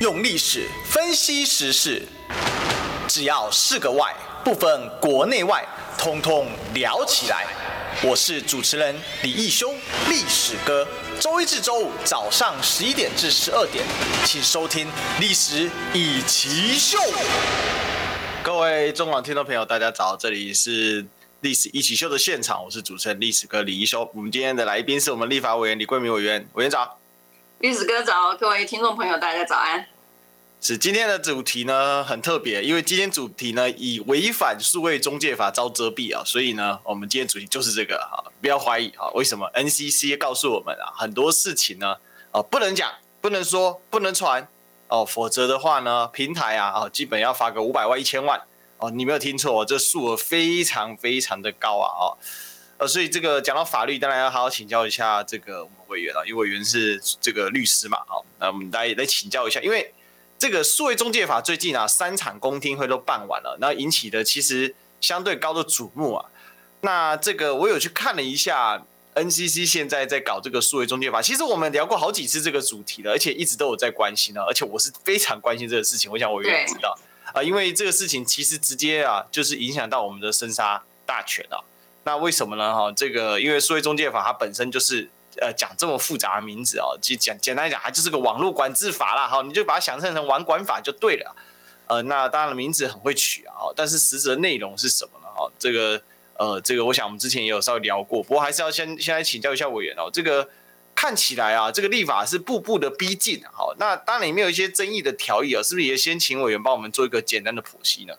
用历史分析时事，只要是个“外”，不分国内外，通通聊起来。我是主持人李义修，历史哥。周一至周五早上十一点至十二点，请收听《历史一起秀》。各位中广听众朋友，大家早，这里是《历史一起秀》的现场，我是主持人历史哥李义修。我们今天的来宾是我们立法委员李贵明委员，委员长。历史哥早，各位听众朋友，大家早安。是今天的主题呢，很特别，因为今天主题呢以违反数位中介法遭遮蔽啊，所以呢，我们今天主题就是这个哈，不要怀疑啊，为什么 NCC 告诉我们啊，很多事情呢啊不能讲、不能说、不能传哦，否则的话呢，平台啊啊基本要罚个五百万、一千万哦，你没有听错，这数额非常非常的高啊哦。呃，所以这个讲到法律，当然要好好请教一下这个我们委员啊，因为委员是这个律师嘛，好，那我们大家也来请教一下，因为这个数位中介法最近啊，三场公听会都办完了，那引起的其实相对高的瞩目啊。那这个我有去看了一下，NCC 现在在搞这个数位中介法，其实我们聊过好几次这个主题了，而且一直都有在关心呢，而且我是非常关心这个事情，我想委员也知道啊，因为这个事情其实直接啊，就是影响到我们的生杀大权啊。那为什么呢？哈，这个因为数位中介法它本身就是呃讲这么复杂的名字哦，其实讲简单讲，它就是个网络管制法啦。哈，你就把它想象成网管法就对了。呃，那当然名字很会取啊，但是实质内容是什么呢？哈，这个呃，这个我想我们之前也有稍微聊过，不过还是要先先来请教一下委员哦。这个看起来啊，这个立法是步步的逼近。好，那当然里面有一些争议的条议啊，是不是也先请委员帮我们做一个简单的剖析呢？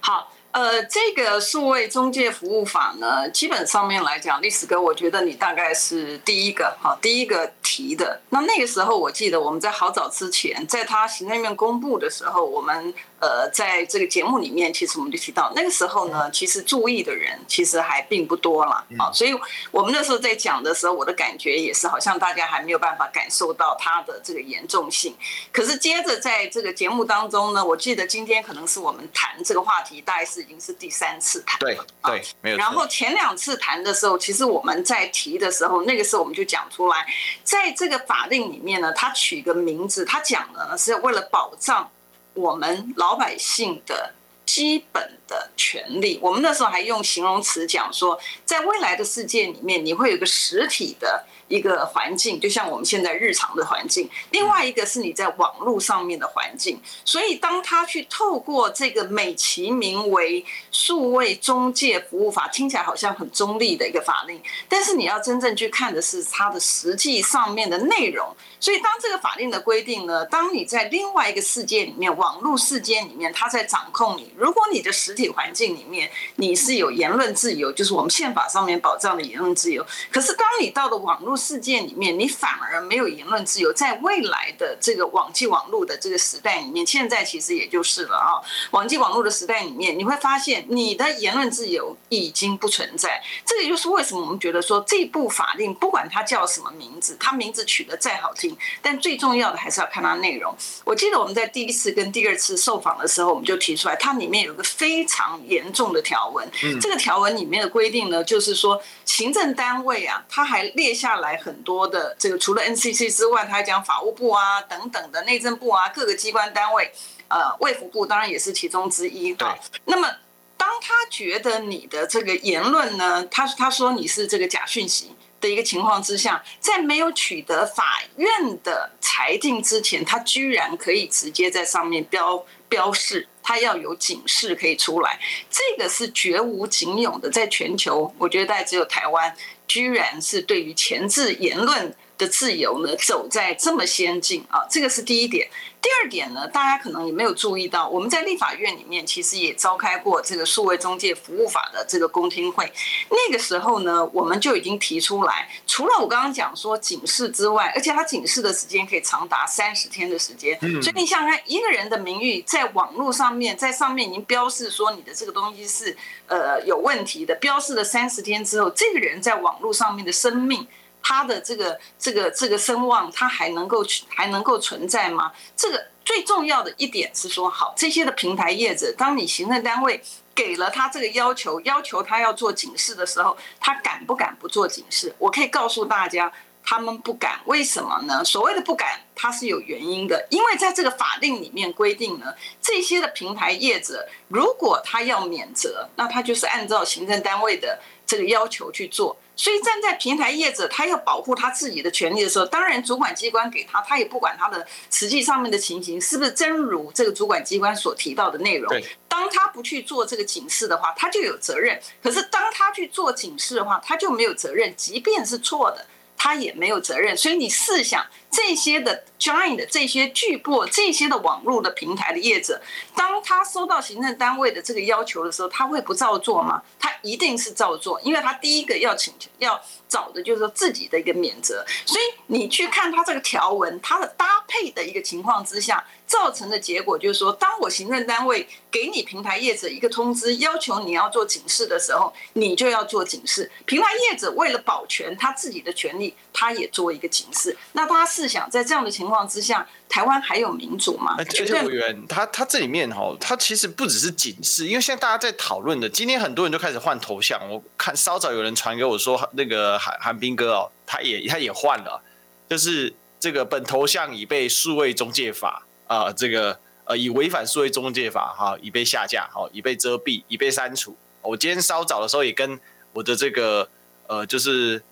好。呃，这个数位中介服务法呢，基本上面来讲，历史哥，我觉得你大概是第一个哈，第一个提的。那那个时候，我记得我们在好早之前，在他行政院公布的时候，我们。呃，在这个节目里面，其实我们就提到那个时候呢，其实注意的人其实还并不多了啊，所以我们那时候在讲的时候，我的感觉也是好像大家还没有办法感受到它的这个严重性。可是接着在这个节目当中呢，我记得今天可能是我们谈这个话题，大概是已经是第三次谈。对对，没有。然后前两次谈的时候，其实我们在提的时候，那个时候我们就讲出来，在这个法令里面呢，它取个名字，它讲的呢是为了保障。我们老百姓的基本的权利，我们那时候还用形容词讲说，在未来的世界里面，你会有个实体的。一个环境，就像我们现在日常的环境；另外一个是你在网络上面的环境。所以，当他去透过这个美其名为“数位中介服务法”，听起来好像很中立的一个法令，但是你要真正去看的是它的实际上面的内容。所以，当这个法令的规定呢，当你在另外一个世界里面，网络世界里面，它在掌控你。如果你的实体环境里面你是有言论自由，就是我们宪法上面保障的言论自由，可是当你到了网络，世界里面，你反而没有言论自由。在未来的这个网际网络的这个时代里面，现在其实也就是了啊。网际网络的时代里面，你会发现你的言论自由已经不存在。这也就是为什么我们觉得说，这部法令不管它叫什么名字，它名字取得再好听，但最重要的还是要看它内容。我记得我们在第一次跟第二次受访的时候，我们就提出来，它里面有个非常严重的条文。这个条文里面的规定呢，就是说行政单位啊，他还列下来。很多的这个除了 NCC 之外，他还讲法务部啊等等的内政部啊各个机关单位，呃，卫福部当然也是其中之一。对。那么，当他觉得你的这个言论呢，他他说你是这个假讯息的一个情况之下，在没有取得法院的裁定之前，他居然可以直接在上面标标示，它要有警示可以出来，这个是绝无仅有的，在全球，我觉得大概只有台湾。居然是对于前置言论的自由呢，走在这么先进啊，这个是第一点。第二点呢，大家可能也没有注意到，我们在立法院里面其实也召开过这个数位中介服务法的这个公听会。那个时候呢，我们就已经提出来，除了我刚刚讲说警示之外，而且它警示的时间可以长达三十天的时间。所以你想想看，一个人的名誉在网络上面，在上面已经标示说你的这个东西是呃有问题的，标示了三十天之后，这个人在网络上面的生命。他的这个这个这个声望，他还能够还能够存在吗？这个最重要的一点是说，好，这些的平台业者，当你行政单位给了他这个要求，要求他要做警示的时候，他敢不敢不做警示？我可以告诉大家，他们不敢，为什么呢？所谓的不敢，它是有原因的，因为在这个法令里面规定呢，这些的平台业者如果他要免责，那他就是按照行政单位的这个要求去做。所以站在平台业者，他要保护他自己的权利的时候，当然主管机关给他，他也不管他的实际上面的情形是不是真如这个主管机关所提到的内容。当他不去做这个警示的话，他就有责任；可是当他去做警示的话，他就没有责任，即便是错的。他也没有责任，所以你试想，这些的 giant 这些巨擘、这些的网络的平台的业者，当他收到行政单位的这个要求的时候，他会不照做吗？他一定是照做，因为他第一个要请求要找的就是说自己的一个免责。所以你去看他这个条文，它的搭配的一个情况之下。造成的结果就是说，当我行政单位给你平台业者一个通知，要求你要做警示的时候，你就要做警示。平台业者为了保全他自己的权利，他也做一个警示。那大家试想，在这样的情况之下，台湾还有民主吗？绝对委员，他他这里面哈，他其实不只是警示，因为现在大家在讨论的，今天很多人都开始换头像。我看稍早有人传给我说，那个韩韩冰哥哦，他也他也换了，就是这个本头像已被数位中介法。啊、呃，这个呃，以违反数位中介法哈，已被下架，哈，已被遮蔽，已被删除。我今天稍早的时候也跟我的这个呃，就是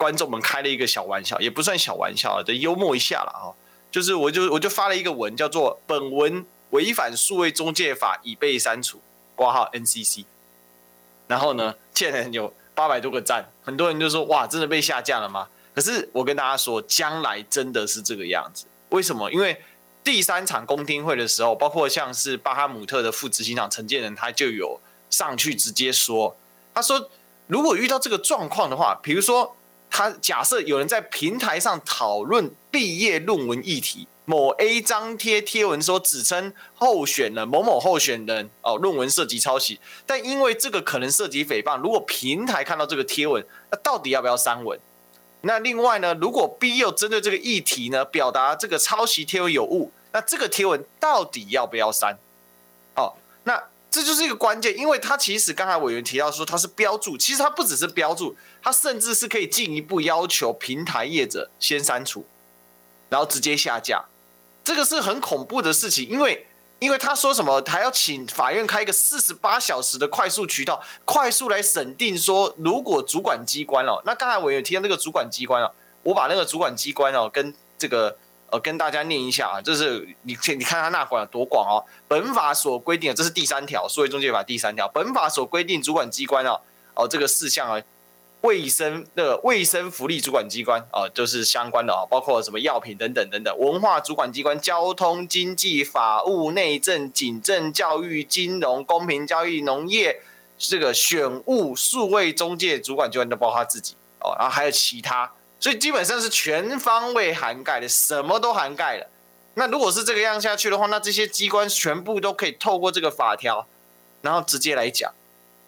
观众们开了一个小玩笑，也不算小玩笑，就幽默一下了哈。就是我就我就发了一个文，叫做“本文违反数位中介法，已被删除”，括号 NCC。然后呢，现在有八百多个赞，很多人就说哇，真的被下架了吗？可是我跟大家说，将来真的是这个样子。为什么？因为第三场公听会的时候，包括像是巴哈姆特的副执行长陈建仁，他就有上去直接说，他说如果遇到这个状况的话，比如说他假设有人在平台上讨论毕业论文议题，某 A 张贴贴文说指称候选人某某候选人哦论文涉及抄袭，但因为这个可能涉及诽谤，如果平台看到这个贴文，那到底要不要删文？那另外呢，如果 B 又针对这个议题呢，表达这个抄袭贴文有误，那这个贴文到底要不要删？哦，那这就是一个关键，因为他其实刚才委员提到说他是标注，其实他不只是标注，他甚至是可以进一步要求平台业者先删除，然后直接下架，这个是很恐怖的事情，因为。因为他说什么，还要请法院开一个四十八小时的快速渠道，快速来审定说，如果主管机关哦，那刚才我有提到那个主管机关哦，我把那个主管机关哦跟这个呃跟大家念一下啊，就是你你看他那管有多广哦，本法所规定的，这是第三条，数位中介法第三条，本法所规定主管机关哦哦这个事项啊。卫生的卫生福利主管机关啊，就是相关的啊，包括什么药品等等等等。文化主管机关、交通、经济、法务、内政、警政、教育、金融、公平交易、农业，这个选务、数位中介主管机关都包括他自己哦，然后还有其他，所以基本上是全方位涵盖的，什么都涵盖了。那如果是这个样下去的话，那这些机关全部都可以透过这个法条，然后直接来讲。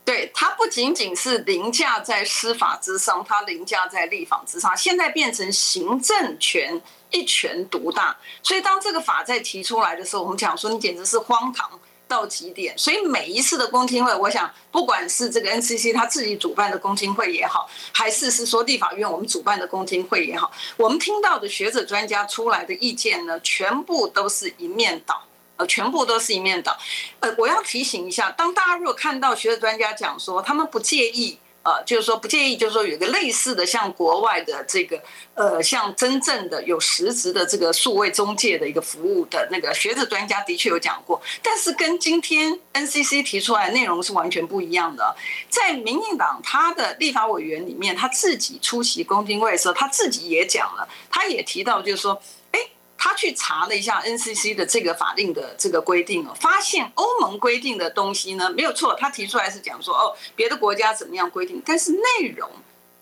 对，它不仅仅是凌驾在司法之上，它凌驾在立法之上，现在变成行政权一权独大。所以当这个法在提出来的时候，我们讲说你简直是荒唐到极点。所以每一次的公听会，我想不管是这个 NCC 他自己主办的公听会也好，还是是说立法院我们主办的公听会也好，我们听到的学者专家出来的意见呢，全部都是一面倒。全部都是一面倒。呃，我要提醒一下，当大家如果看到学者专家讲说他们不介意，呃，就是说不介意，就是说有个类似的像国外的这个，呃，像真正的有实质的这个数位中介的一个服务的那个学者专家的确有讲过，但是跟今天 NCC 提出来的内容是完全不一样的。在民进党他的立法委员里面，他自己出席公听会的时候，他自己也讲了，他也提到就是说。他去查了一下 NCC 的这个法令的这个规定哦，发现欧盟规定的东西呢，没有错，他提出来是讲说哦，别的国家怎么样规定，但是内容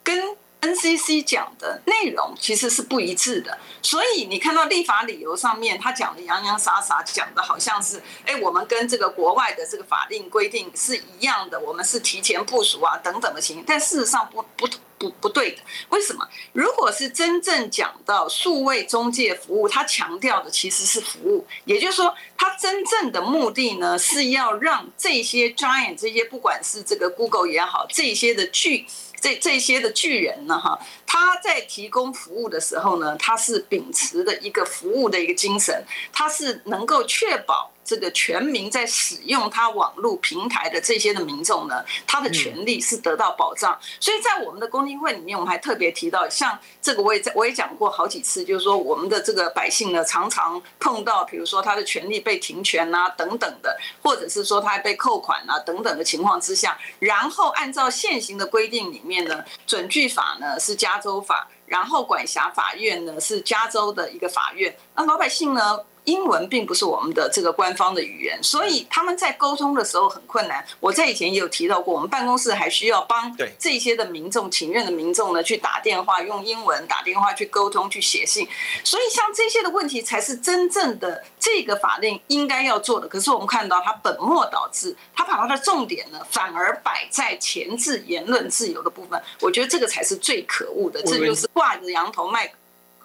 跟 NCC 讲的内容其实是不一致的，所以你看到立法理由上面他讲的洋洋洒洒，讲的好像是哎，我们跟这个国外的这个法令规定是一样的，我们是提前部署啊等等的情形，但事实上不不同。不不对的，为什么？如果是真正讲到数位中介服务，它强调的其实是服务，也就是说，它真正的目的呢，是要让这些 giant 这些不管是这个 Google 也好，这些的巨这这些的巨人呢，哈，他在提供服务的时候呢，他是秉持的一个服务的一个精神，他是能够确保。这个全民在使用他网络平台的这些的民众呢，他的权利是得到保障。所以在我们的公听会里面，我们还特别提到，像这个我也在我也讲过好几次，就是说我们的这个百姓呢，常常碰到，比如说他的权利被停权啊等等的，或者是说他还被扣款啊等等的情况之下，然后按照现行的规定里面呢，准据法呢是加州法，然后管辖法院呢是加州的一个法院，那老百姓呢？英文并不是我们的这个官方的语言，所以他们在沟通的时候很困难。我在以前也有提到过，我们办公室还需要帮这些的民众、请愿的民众呢去打电话，用英文打电话去沟通、去写信。所以像这些的问题，才是真正的这个法令应该要做的。可是我们看到它本末倒置，它把它的重点呢反而摆在前置言论自由的部分。我觉得这个才是最可恶的，这就是挂着羊头卖。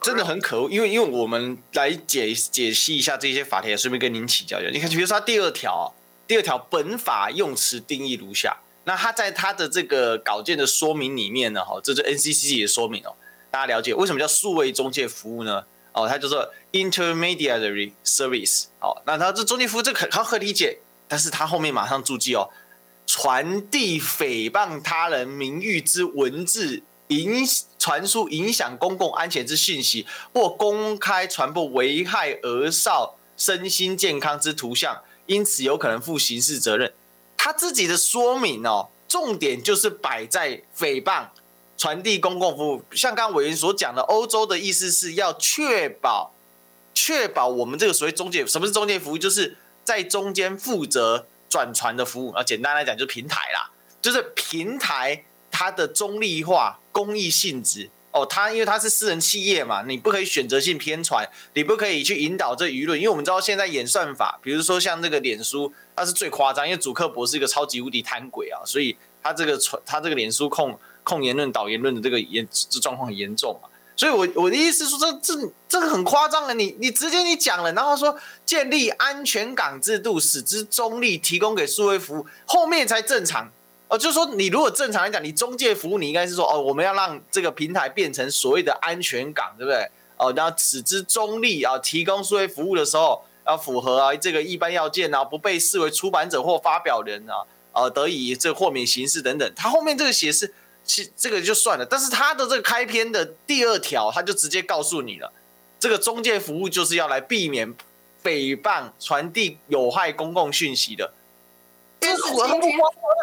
真的很可恶，因为因为我们来解解析一下这些法条，也顺便跟您请教一下。你看，比如说他第二条，第二条本法用词定义如下。那他在他的这个稿件的说明里面呢，哈，这是 NCC 的说明哦。大家了解为什么叫数位中介服务呢？哦，它叫做 intermediary service。哦，那它这中介服务这很好很理解，但是它后面马上注记哦，传递诽谤他人名誉之文字。影传输影响公共安全之信息，或公开传播危害儿少身心健康之图像，因此有可能负刑事责任。他自己的说明哦，重点就是摆在诽谤、传递公共服务。像刚刚委员所讲的，欧洲的意思是要确保，确保我们这个所谓中介，什么是中介服务？就是在中间负责转传的服务。啊，简单来讲就是平台啦，就是平台它的中立化。公益性质哦，它因为它是私人企业嘛，你不可以选择性偏传，你不可以去引导这舆论，因为我们知道现在演算法，比如说像这个脸书，它是最夸张，因为祖克伯是一个超级无敌贪鬼啊，所以他这个传他这个脸书控控言论导言论的这个严这状况很严重嘛，所以我我的意思是说这这这个很夸张的，你你直接你讲了，然后说建立安全港制度，使之中立，提供给数位服务，后面才正常。就是说，你如果正常来讲，你中介服务，你应该是说，哦，我们要让这个平台变成所谓的安全港，对不对？哦，然后使之中立啊，提供数位服务的时候要符合啊这个一般要件啊，不被视为出版者或发表人啊，呃，得以这豁免形式等等。他后面这个写是，其这个就算了，但是他的这个开篇的第二条，他就直接告诉你了，这个中介服务就是要来避免诽谤、传递有害公共讯息的。这是我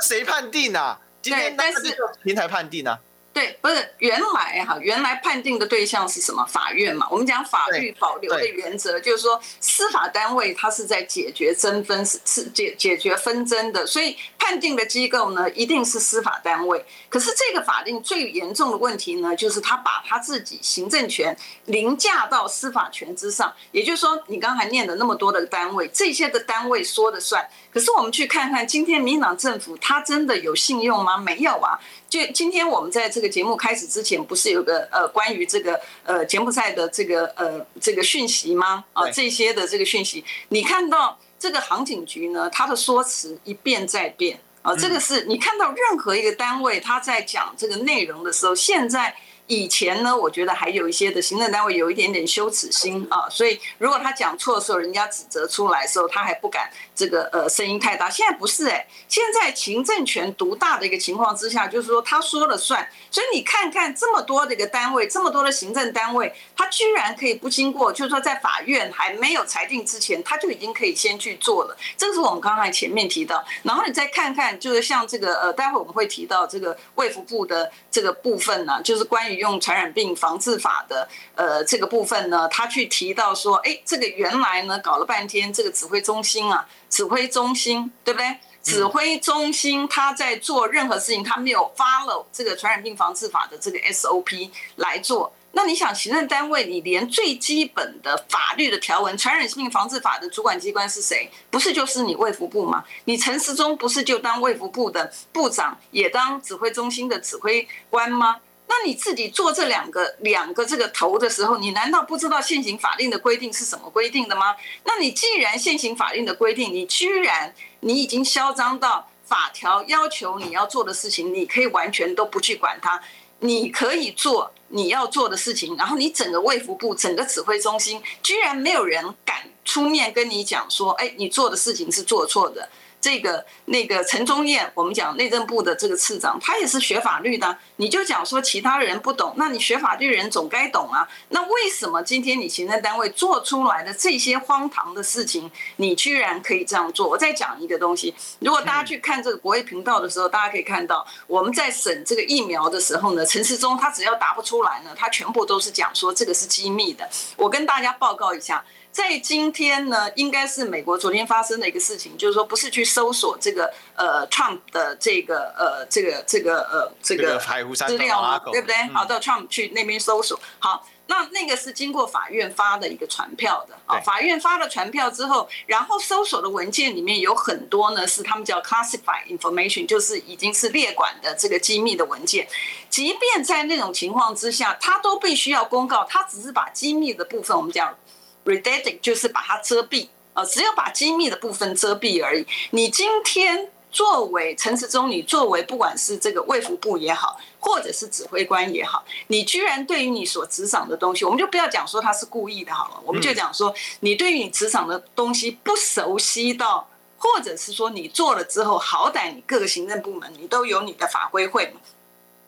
谁判定啊？今天但是平台判定啊？对，不是原来哈，原来判定的对象是什么？法院嘛。我们讲法律保留的原则，就是说司法单位它是在解决争纷，是是解解决纷争的，所以判定的机构呢，一定是司法单位。可是这个法令最严重的问题呢，就是他把他自己行政权凌驾到司法权之上。也就是说，你刚才念的那么多的单位，这些的单位说了算。可是我们去看看，今天民进党政府他真的有信用吗？没有啊。就今天我们在这个节目开始之前，不是有个呃关于这个呃柬埔寨的这个呃这个讯息吗？啊，这些的这个讯息，你看到这个航警局呢，他的说辞一变再变啊，这个是你看到任何一个单位他在讲这个内容的时候，现在。以前呢，我觉得还有一些的行政单位有一点点羞耻心啊，所以如果他讲错的时候，人家指责出来的时候，他还不敢这个呃声音太大。现在不是哎，现在行政权独大的一个情况之下，就是说他说了算。所以你看看这么多的一个单位，这么多的行政单位，他居然可以不经过，就是说在法院还没有裁定之前，他就已经可以先去做了。这个是我们刚才前面提到。然后你再看看，就是像这个呃，待会我们会提到这个卫福部的这个部分呢，就是关于。用传染病防治法的呃这个部分呢，他去提到说，哎，这个原来呢搞了半天，这个指挥中心啊，指挥中心对不对？指挥中心他在做任何事情，他没有 follow 这个传染病防治法的这个 SOP 来做。那你想，行政单位你连最基本的法律的条文，传染病防治法的主管机关是谁？不是就是你卫福部吗？你陈时中不是就当卫福部的部长，也当指挥中心的指挥官吗？那你自己做这两个两个这个头的时候，你难道不知道现行法令的规定是什么规定的吗？那你既然现行法令的规定，你居然你已经嚣张到法条要求你要做的事情，你可以完全都不去管它，你可以做。你要做的事情，然后你整个卫福部整个指挥中心，居然没有人敢出面跟你讲说，哎，你做的事情是做错的。这个那个陈宗彦，我们讲内政部的这个次长，他也是学法律的。你就讲说其他人不懂，那你学法律的人总该懂啊。那为什么今天你行政单位做出来的这些荒唐的事情，你居然可以这样做？我再讲一个东西，如果大家去看这个国卫频道的时候，大家可以看到我们在审这个疫苗的时候呢，陈世忠他只要答不出来呢，他全部都是讲说这个是机密的。我跟大家报告一下。在今天呢，应该是美国昨天发生的一个事情，就是说不是去搜索这个呃 Trump 的这个呃这个这个呃这个资料吗？对不对？好，到 Trump 去那边搜索。好，那那个是经过法院发的一个传票的啊。法院发了传票之后，然后搜索的文件里面有很多呢，是他们叫 classified information，就是已经是列管的这个机密的文件。即便在那种情况之下，他都必须要公告，他只是把机密的部分我们讲。Redacted 就是把它遮蔽，呃，只有把机密的部分遮蔽而已。你今天作为陈时中，你作为不管是这个卫福部也好，或者是指挥官也好，你居然对于你所执掌的东西，我们就不要讲说他是故意的好了，我们就讲说你对于你执掌的东西不熟悉到，或者是说你做了之后，好歹你各个行政部门你都有你的法规会嘛。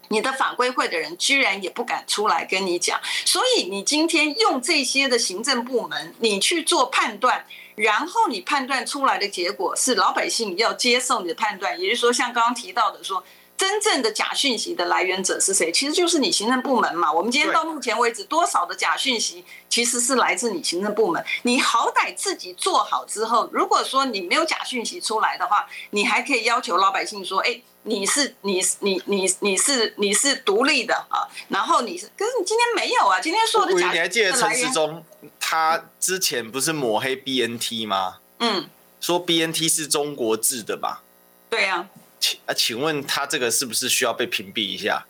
你的法规会的人居然也不敢出来跟你讲，所以你今天用这些的行政部门，你去做判断，然后你判断出来的结果是老百姓要接受你的判断，也就是说，像刚刚提到的说，真正的假讯息的来源者是谁？其实就是你行政部门嘛。我们今天到目前为止，多少的假讯息其实是来自你行政部门。你好歹自己做好之后，如果说你没有假讯息出来的话，你还可以要求老百姓说，哎。你是你你你你是你是独立的啊，然后你是，可是你今天没有啊，今天说的假。你还记得陈时中他之前不是抹黑 BNT 吗？嗯，说 BNT 是中国制的吧？对呀。请啊，请问他这个是不是需要被屏蔽一下？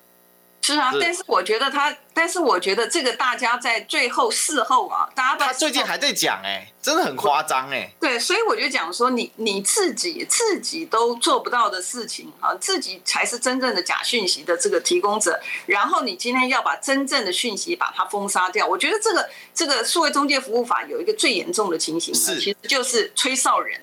是啊，但是我觉得他，但是我觉得这个大家在最后事后啊，大家他最近还在讲哎，真的很夸张哎。对，所以我就讲说，你你自己自己都做不到的事情啊，自己才是真正的假讯息的这个提供者。然后你今天要把真正的讯息把它封杀掉，我觉得这个这个数位中介服务法有一个最严重的情形是，其实就是吹哨人。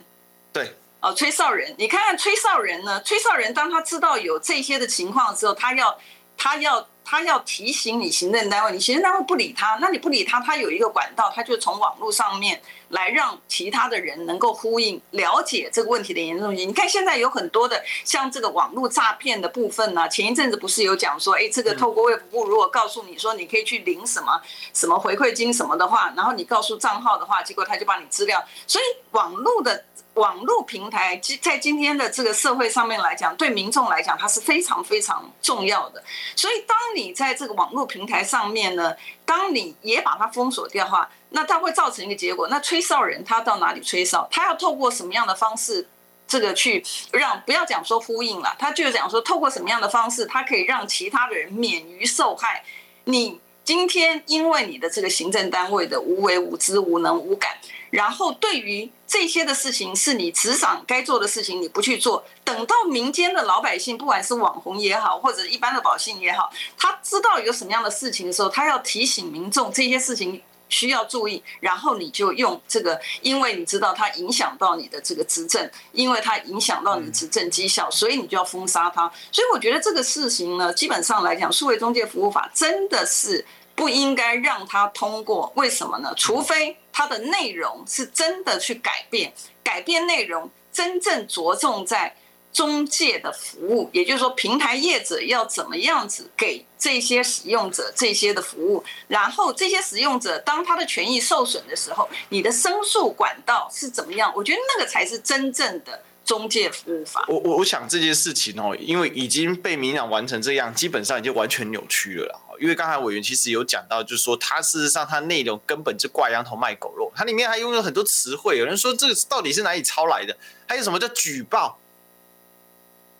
对，哦，吹哨人，你看看吹哨人呢，吹哨人当他知道有这些的情况之后，他要。他要他要提醒你行政单位，你行政单位不理他，那你不理他，他有一个管道，他就从网络上面来让其他的人能够呼应、了解这个问题的严重性。你看现在有很多的像这个网络诈骗的部分呢，前一阵子不是有讲说，哎，这个透过卫福部如果告诉你说你可以去领什么什么回馈金什么的话，然后你告诉账号的话，结果他就把你资料，所以网络的。网络平台在今天的这个社会上面来讲，对民众来讲，它是非常非常重要的。所以，当你在这个网络平台上面呢，当你也把它封锁掉的话，那它会造成一个结果。那吹哨人他到哪里吹哨？他要透过什么样的方式，这个去让不要讲说呼应了，他就讲说透过什么样的方式，他可以让其他的人免于受害。你今天因为你的这个行政单位的无为无知、无能无感。然后，对于这些的事情是你职场该做的事情，你不去做，等到民间的老百姓，不管是网红也好，或者一般的百姓也好，他知道有什么样的事情的时候，他要提醒民众这些事情需要注意，然后你就用这个，因为你知道它影响到你的这个执政，因为它影响到你执政绩效，所以你就要封杀它。所以我觉得这个事情呢，基本上来讲，数位中介服务法真的是。不应该让他通过，为什么呢？除非它的内容是真的去改变，改变内容，真正着重在中介的服务，也就是说，平台业者要怎么样子给这些使用者这些的服务，然后这些使用者当他的权益受损的时候，你的申诉管道是怎么样？我觉得那个才是真正的。中介服务法，我我我想这件事情哦，因为已经被民党完成这样，基本上已经完全扭曲了啦。因为刚才委员其实有讲到，就是说它事实上它内容根本就挂羊头卖狗肉，它里面还拥有很多词汇。有人说这个到底是哪里抄来的？还有什么叫举报？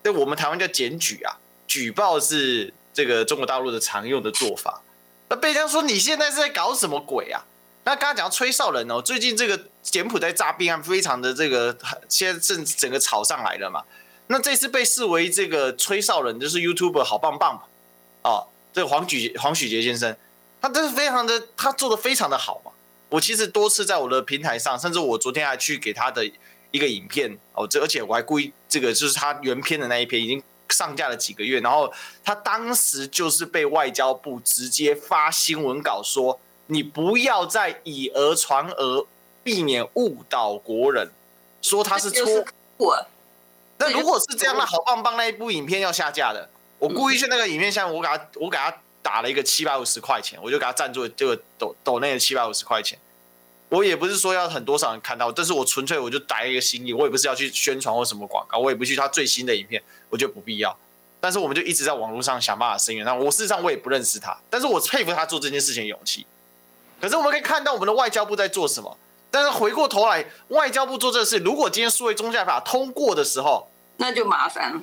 对，我们台湾叫检举啊，举报是这个中国大陆的常用的做法。那被这样说，你现在是在搞什么鬼啊？那刚刚讲到吹哨人哦，最近这个柬埔寨诈骗案非常的这个，现在正整个炒上来了嘛。那这次被视为这个吹哨人就是 YouTube 好棒棒哦，这个黄举黄许杰先生，他真是非常的，他做的非常的好嘛。我其实多次在我的平台上，甚至我昨天还去给他的一个影片哦，这而且我还故意这个就是他原片的那一篇已经上架了几个月，然后他当时就是被外交部直接发新闻稿说，你不要再以讹传讹，避免误导国人，说他是错。那如果是这样，那好棒棒那一部影片要下架的。我故意去那个影片下面，我给他，我给他打了一个七百五十块钱，我就给他赞助这个抖抖内的七百五十块钱。我也不是说要很多少人看到，但是我纯粹我就打一个心意，我也不是要去宣传或什么广告，我也不去他最新的影片，我觉得不必要。但是我们就一直在网络上想办法声援他。我事实上我也不认识他，但是我佩服他做这件事情勇气。可是我们可以看到我们的外交部在做什么。但是回过头来，外交部做这事，如果今天数位中介法通过的时候，那就麻烦了，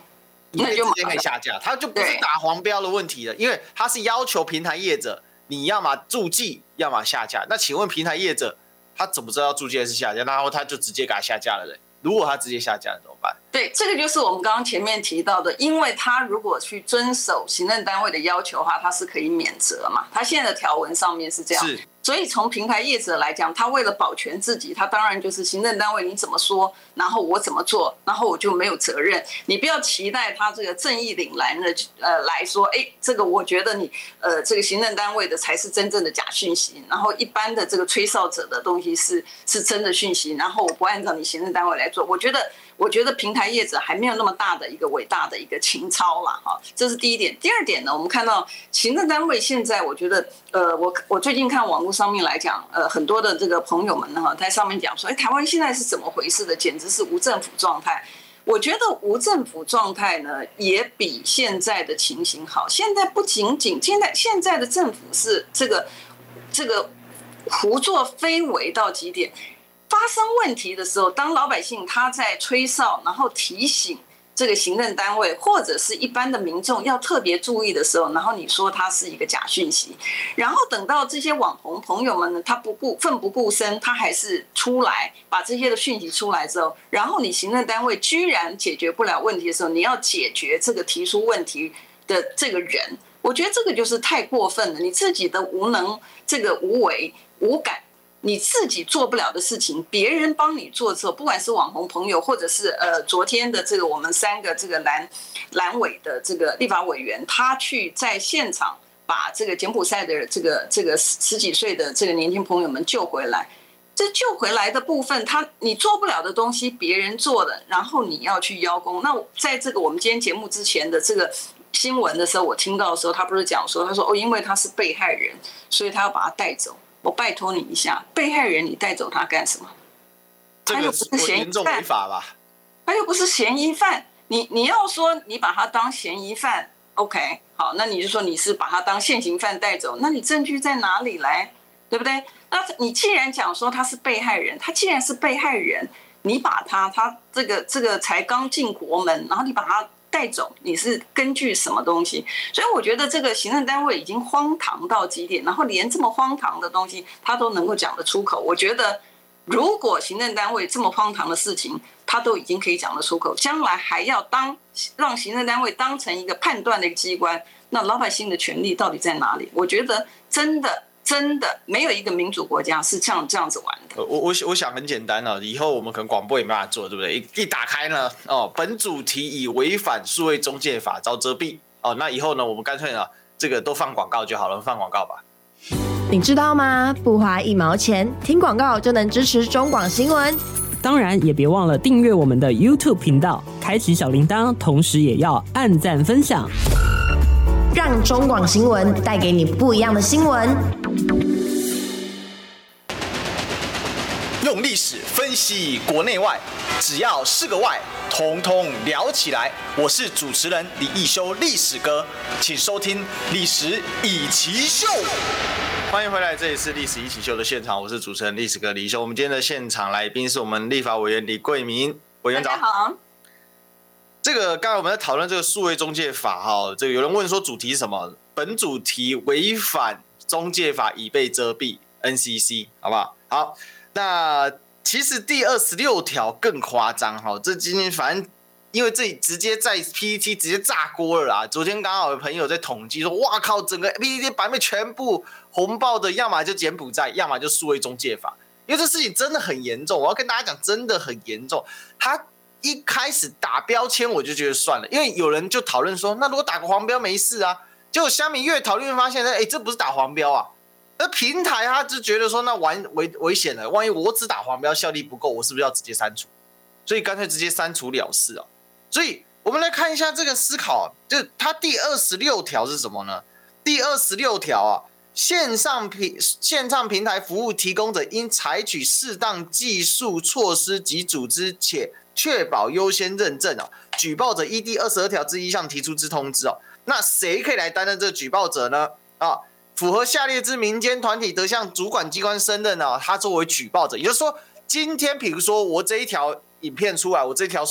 那就直接可以下架，他就不是打黄标的问题了，因为他是要求平台业者，你要么注记，要么下架。那请问平台业者，他怎么知道要注记还是下架？然后他就直接给他下架了嘞？如果他直接下架了怎么办？对，这个就是我们刚刚前面提到的，因为他如果去遵守行政单位的要求的话，他是可以免责嘛。他现在的条文上面是这样。所以从平台业者来讲，他为了保全自己，他当然就是行政单位你怎么说，然后我怎么做，然后我就没有责任。你不要期待他这个正义凛然的呃来说，哎，这个我觉得你呃这个行政单位的才是真正的假讯息，然后一般的这个吹哨者的东西是是真的讯息，然后我不按照你行政单位来做，我觉得。我觉得平台业者还没有那么大的一个伟大的一个情操了哈，这是第一点。第二点呢，我们看到行政单位现在，我觉得，呃，我我最近看网络上面来讲，呃，很多的这个朋友们哈，在上面讲说，哎，台湾现在是怎么回事的？简直是无政府状态。我觉得无政府状态呢，也比现在的情形好。现在不仅仅现在现在的政府是这个这个胡作非为到极点。发生问题的时候，当老百姓他在吹哨，然后提醒这个行政单位或者是一般的民众要特别注意的时候，然后你说他是一个假讯息，然后等到这些网红朋友们呢，他不顾奋不顾身，他还是出来把这些的讯息出来之后，然后你行政单位居然解决不了问题的时候，你要解决这个提出问题的这个人，我觉得这个就是太过分了，你自己的无能，这个无为无感。你自己做不了的事情，别人帮你做之后，不管是网红朋友，或者是呃昨天的这个我们三个这个蓝蓝委的这个立法委员，他去在现场把这个柬埔寨的这个这个十几岁的这个年轻朋友们救回来，这救回来的部分，他你做不了的东西，别人做的，然后你要去邀功。那在这个我们今天节目之前的这个新闻的时候，我听到的时候，他不是讲说，他说哦，因为他是被害人，所以他要把他带走。我拜托你一下，被害人你带走他干什么？他又不是嫌疑犯吧？他又不是嫌疑犯。你你要说你把他当嫌疑犯，OK，好，那你就说你是把他当现行犯带走，那你证据在哪里来？对不对？那你既然讲说他是被害人，他既然是被害人，你把他他这个这个才刚进国门，然后你把他。带走你是根据什么东西？所以我觉得这个行政单位已经荒唐到极点，然后连这么荒唐的东西他都能够讲得出口。我觉得如果行政单位这么荒唐的事情他都已经可以讲得出口，将来还要当让行政单位当成一个判断的机关，那老百姓的权利到底在哪里？我觉得真的。真的没有一个民主国家是这样这样子玩的。我我我想很简单啊，以后我们可能广播也没办法做，对不对？一一打开呢，哦，本主题以违反数位中介法遭遮蔽。哦，那以后呢，我们干脆呢，这个都放广告就好了，放广告吧。你知道吗？不花一毛钱，听广告就能支持中广新闻。当然也别忘了订阅我们的 YouTube 频道，开启小铃铛，同时也要按赞分享。让中广新闻带给你不一样的新闻。用历史分析国内外，只要是个“外”，统统聊起来。我是主持人李一修，历史哥，请收听《历史以奇秀》。欢迎回来，这里是《历史一起秀》的现场，我是主持人历史哥李一修。我们今天的现场来宾是我们立法委员李桂明委员长。好。这个刚才我们在讨论这个数位中介法哈，这个有人问说主题是什么？本主题违反中介法已被遮蔽，NCC 好不好？好，那其实第二十六条更夸张哈，这今天反正因为这里直接在 PTT 直接炸锅了啦。昨天刚好有朋友在统计说，哇靠，整个 PTT 版面全部红爆的，要么就柬埔寨，要么就数位中介法。因为这事情真的很严重，我要跟大家讲，真的很严重。他一开始打标签，我就觉得算了，因为有人就讨论说，那如果打个黄标没事啊？结果虾米越讨论越发现，哎，这不是打黄标啊。那平台他就觉得说，那完危危险了，万一我只打黄标效力不够，我是不是要直接删除？所以干脆直接删除了事啊。所以我们来看一下这个思考，就它第二十六条是什么呢？第二十六条啊，线上平线上平台服务提供者应采取适当技术措施及组织，且确保优先认证啊。举报者依第二十二条之一项提出之通知哦。那谁可以来担任这个举报者呢？啊，符合下列之民间团体得向主管机关胜任呢，他作为举报者，也就是说，今天比如说我这一条。影片出来，我这条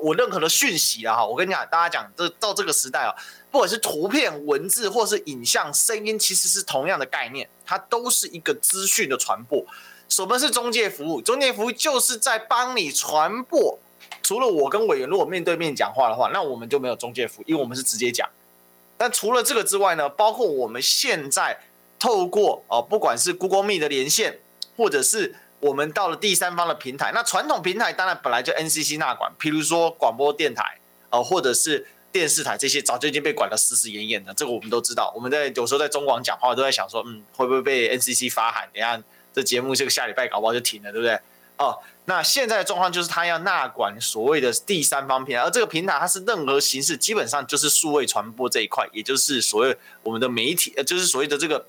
我任何的讯息啊，哈，我跟你讲，大家讲，这到这个时代啊，不管是图片、文字，或是影像、声音，其实是同样的概念，它都是一个资讯的传播。什么是中介服务？中介服务就是在帮你传播。除了我跟委员如果面对面讲话的话，那我们就没有中介服务，因为我们是直接讲。但除了这个之外呢，包括我们现在透过哦，不管是 Google Meet 的连线，或者是。我们到了第三方的平台，那传统平台当然本来就 NCC 纳管，譬如说广播电台，呃，或者是电视台这些，早就已经被管得死死严严的，这个我们都知道。我们在有时候在中广讲话，都在想说，嗯，会不会被 NCC 发函？等下这节目这个下礼拜搞不好就停了，对不对？哦，那现在的状况就是他要纳管所谓的第三方平台，而这个平台它是任何形式，基本上就是数位传播这一块，也就是所谓我们的媒体，呃，就是所谓的这个。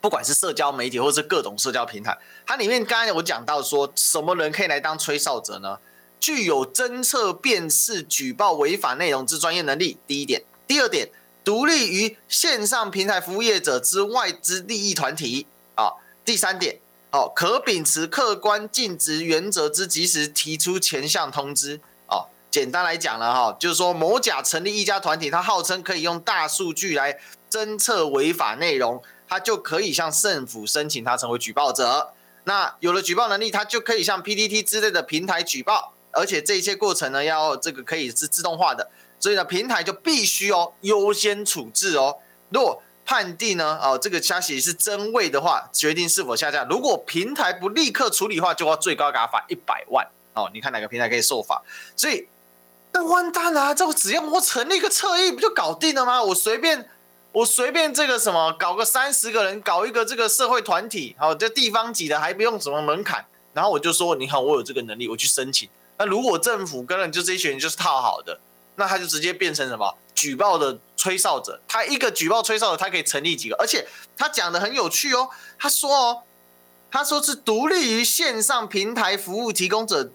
不管是社交媒体或是各种社交平台，它里面刚才我讲到说，什么人可以来当吹哨者呢？具有侦测、辨识、举报违法内容之专业能力。第一点，第二点，独立于线上平台服务业者之外之利益团体啊。第三点，哦，可秉持客观尽职原则之及时提出前项通知。哦，简单来讲了哈，就是说某甲成立一家团体，他号称可以用大数据来侦测违法内容。他就可以向政府申请，他成为举报者。那有了举报能力，他就可以向 PTT 之类的平台举报，而且这一切过程呢，要这个可以是自动化的，所以呢，平台就必须哦优先处置哦。如果判定呢，哦这个消息是真伪的话，决定是否下架。如果平台不立刻处理的话，就要最高给他罚一百万哦。你看哪个平台可以受罚？所以那完蛋了，这我只要我成立一个侧翼不就搞定了吗？我随便。我随便这个什么搞个三十个人，搞一个这个社会团体，好，这地方级的还不用什么门槛，然后我就说，你看我有这个能力，我去申请。那如果政府跟人就这些人就是套好的，那他就直接变成什么举报的吹哨者。他一个举报吹哨者，他可以成立几个，而且他讲的很有趣哦。他说哦，他说是独立于线上平台服务提供者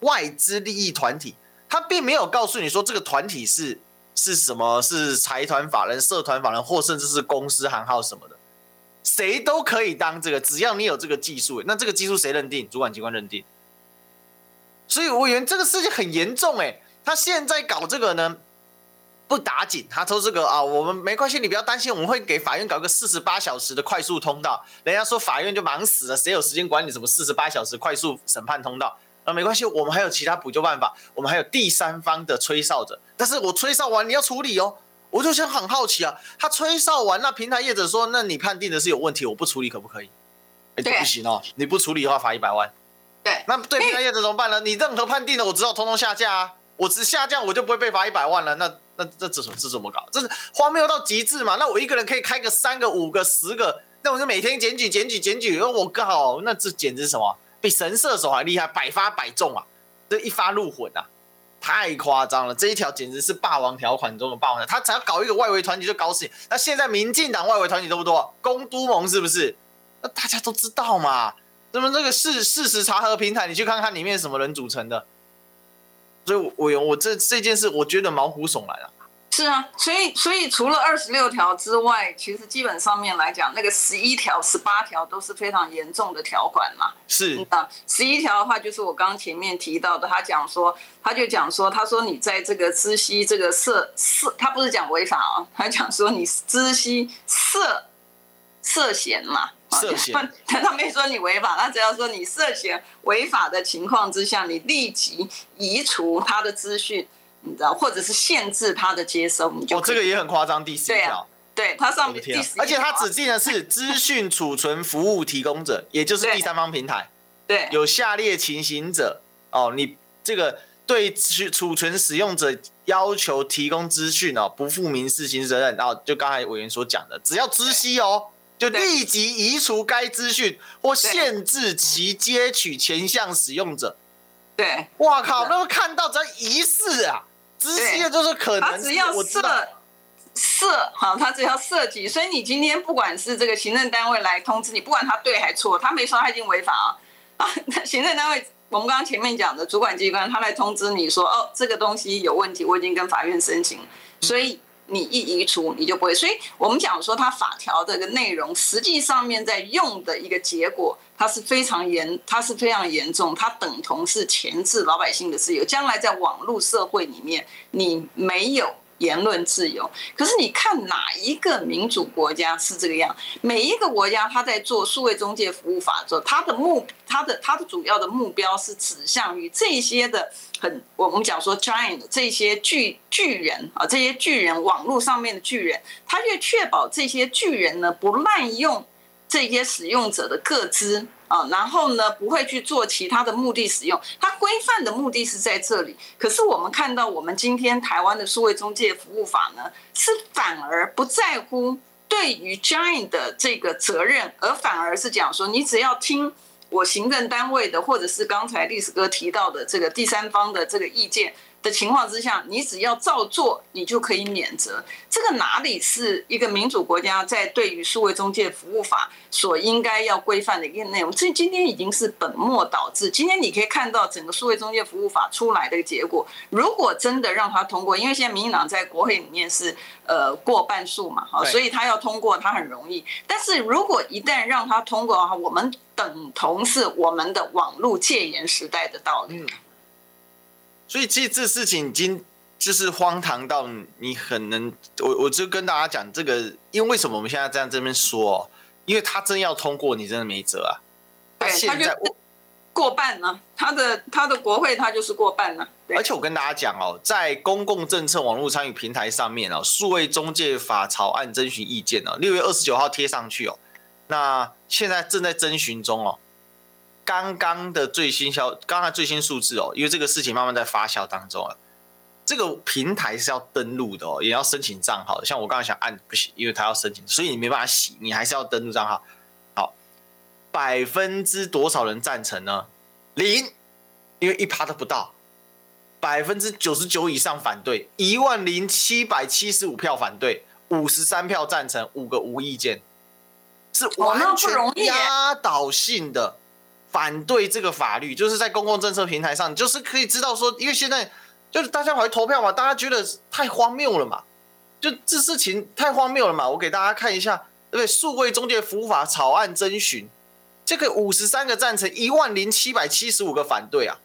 外资利益团体，他并没有告诉你说这个团体是。是什么？是财团法人、社团法人，或甚至是公司行号什么的，谁都可以当这个，只要你有这个技术。那这个技术谁认定？主管机关认定。所以我以为这个事情很严重哎，他现在搞这个呢，不打紧，他说这个啊，我们没关系，你不要担心，我们会给法院搞个四十八小时的快速通道。人家说法院就忙死了，谁有时间管你什么四十八小时快速审判通道？啊，没关系，我们还有其他补救办法，我们还有第三方的吹哨者。但是我吹哨完，你要处理哦。我就想很好奇啊，他吹哨完，那平台业者说，那你判定的是有问题，我不处理可不可以？哎，不行哦，你不处理的话，罚一百万。对，那对平台业者怎么办呢？你任何判定的，我只好通通下架啊。我只下降，我就不会被罚一百万了。那那这这这怎么搞？这是荒谬到极致嘛？那我一个人可以开个三个、五个、十个，那我就每天检举、检举、检举。我靠，那这简直什么？比神射手还厉害，百发百中啊！这一发入魂啊，太夸张了！这一条简直是霸王条款中的霸王条，他只要搞一个外围团体就搞死你。那现在民进党外围团体多不多？公都盟是不是？那大家都知道嘛？那么这个事事实查核平台，你去看看里面什么人组成的。所以我我我这这件事，我觉得毛骨悚然啊。是啊，所以所以除了二十六条之外，其实基本上面来讲，那个十一条、十八条都是非常严重的条款嘛。是啊，十一条的话，就是我刚刚前面提到的，他讲说，他就讲说，他说你在这个知悉这个涉涉，他不是讲违法啊，他讲说你知悉涉涉嫌嘛。涉嫌，他没说你违法，他只要说你涉嫌违法的情况之下，你立即移除他的资讯，你知道，或者是限制他的接收，你就。哦，这个也很夸张，第四条。对，他上面第十一条，而且他指定的是资讯储存服务提供者，也就是第三方平台。对，有下列情形者，哦，你这个对储存使用者要求提供资讯哦，不负民事刑事责任。然后就刚才委员所讲的，只要知悉哦，就立即移除该资讯或限制其接取前项使用者。对，哇靠，那么看到只要疑似啊，知悉的就是可能，他只要设。涉好，他只要涉及，所以你今天不管是这个行政单位来通知你，不管他对还错，他没说他已经违法啊。啊！行政单位，我们刚刚前面讲的主管机关，他来通知你说，哦，这个东西有问题，我已经跟法院申请，所以你一移除，你就不会。所以我们讲说，他法条这个内容，实际上面在用的一个结果，它是非常严，它是非常严重，它等同是钳制老百姓的自由。将来在网络社会里面，你没有。言论自由，可是你看哪一个民主国家是这个样？每一个国家他在做数位中介服务法的时候，他的目，他的他的主要的目标是指向于这些的很，我们讲说 giant 这些巨巨人啊，这些巨人网络上面的巨人，他就确保这些巨人呢不滥用这些使用者的个资。啊，然后呢，不会去做其他的目的使用，它规范的目的是在这里。可是我们看到，我们今天台湾的数位中介服务法呢，是反而不在乎对于 Giant 的这个责任，而反而是讲说，你只要听我行政单位的，或者是刚才历史哥提到的这个第三方的这个意见。的情况之下，你只要照做，你就可以免责。这个哪里是一个民主国家在对于数位中介服务法所应该要规范的一个内容？这今天已经是本末倒置。今天你可以看到整个数位中介服务法出来的结果，如果真的让它通过，因为现在民进党在国会里面是呃过半数嘛，好，所以他要通过他很容易。但是如果一旦让他通过的话，我们等同是我们的网络戒严时代的道理。所以其实这事情已经就是荒唐到你很能，我我就跟大家讲这个，因为为什么我们现在这样这边说？因为他真要通过，你真的没辙啊。对，现在我过半呢，他的他的国会他就是过半了。而且我跟大家讲哦，在公共政策网络参与平台上面哦，数位中介法草案征询意见哦，六月二十九号贴上去哦，那现在正在征询中哦。刚刚的最新消，刚刚最新数字哦，因为这个事情慢慢在发酵当中了。这个平台是要登录的哦，也要申请账号的。像我刚才想按不行，因为他要申请，所以你没办法洗，你还是要登录账号。好，百分之多少人赞成呢？零，因为一趴都不到。百分之九十九以上反对，一万零七百七十五票反对，五十三票赞成，五个无意见，是完全压倒性的。反对这个法律，就是在公共政策平台上，就是可以知道说，因为现在就是大家跑去投票嘛，大家觉得太荒谬了嘛，就这事情太荒谬了嘛。我给大家看一下，对不对？数位中介服务法草案征询，这个五十三个赞成，一万零七百七十五个反对啊。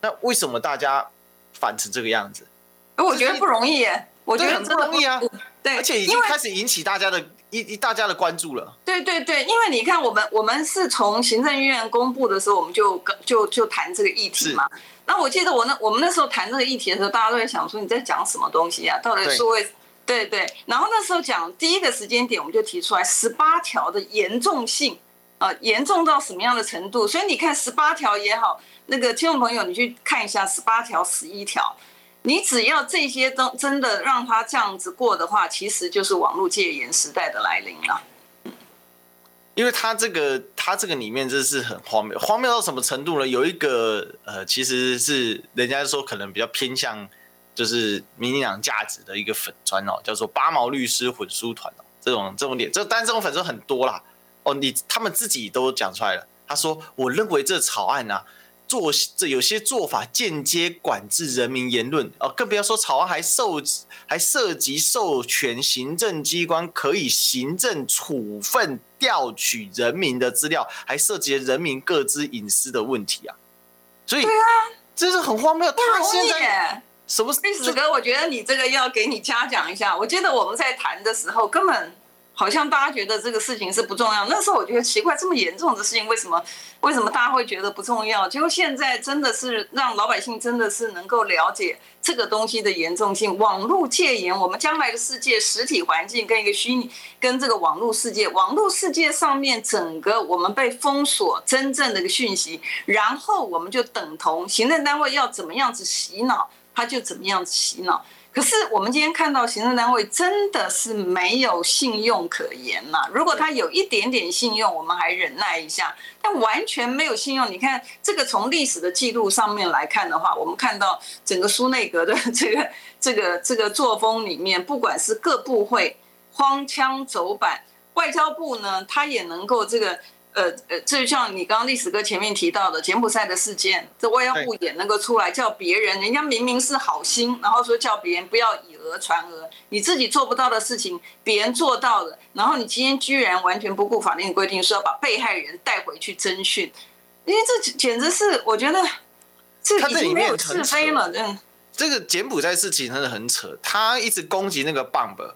那为什么大家反成这个样子？我觉得不容易耶，我觉得很不容易啊。对，而且已经开始引起大家的。一一大家的关注了，对对对，因为你看，我们我们是从行政院公布的时候，我们就就就谈这个议题嘛。那我记得我那我们那时候谈这个议题的时候，大家都在想说你在讲什么东西啊？到底是为对对，对？然后那时候讲第一个时间点，我们就提出来十八条的严重性啊，严重到什么样的程度？所以你看十八条也好，那个听众朋友你去看一下十八条、十一条。你只要这些都真的让他这样子过的话，其实就是网络戒严时代的来临了。因为他这个他这个里面真是很荒谬，荒谬到什么程度呢？有一个呃，其实是人家说可能比较偏向就是民进党价值的一个粉专哦，叫做八毛律师混书团哦，这种这种点，这但这种粉丝很多啦哦，你他们自己都讲出来了，他说我认为这草案啊。做这有些做法间接管制人民言论哦，更不要说草案还受还涉及授权行政机关可以行政处分调取人民的资料，还涉及人民各自隐私的问题啊！所以，对啊，这是很荒谬。他现在什么？历史哥，我觉得你这个要给你嘉奖一下。我记得我们在谈的时候，根本好像大家觉得这个事情是不重要。那时候我觉得奇怪，这么严重的事情，为什么为什么大家会觉得不重要？结果现在真的是让老百姓真的是能够了解这个东西的严重性。网络戒严，我们将来的世界实体环境跟一个虚拟跟这个网络世界，网络世界上面整个我们被封锁真正的一个讯息，然后我们就等同行政单位要怎么样子洗脑，他就怎么样子洗脑。可是我们今天看到行政单位真的是没有信用可言呐。如果他有一点点信用，我们还忍耐一下；但完全没有信用，你看这个从历史的记录上面来看的话，我们看到整个苏内阁的 这个这个这个作风里面，不管是各部会荒腔走板，外交部呢，他也能够这个。呃呃，这就像你刚刚历史哥前面提到的柬埔寨的事件，这外交部也能够出来叫别人，人家明明是好心，然后说叫别人不要以讹传讹，你自己做不到的事情，别人做到了，然后你今天居然完全不顾法令规定，说要把被害人带回去侦讯，因为这简直是我觉得这已经没有是非了，嗯。这个柬埔寨事情真的很扯，他一直攻击那个 Bump，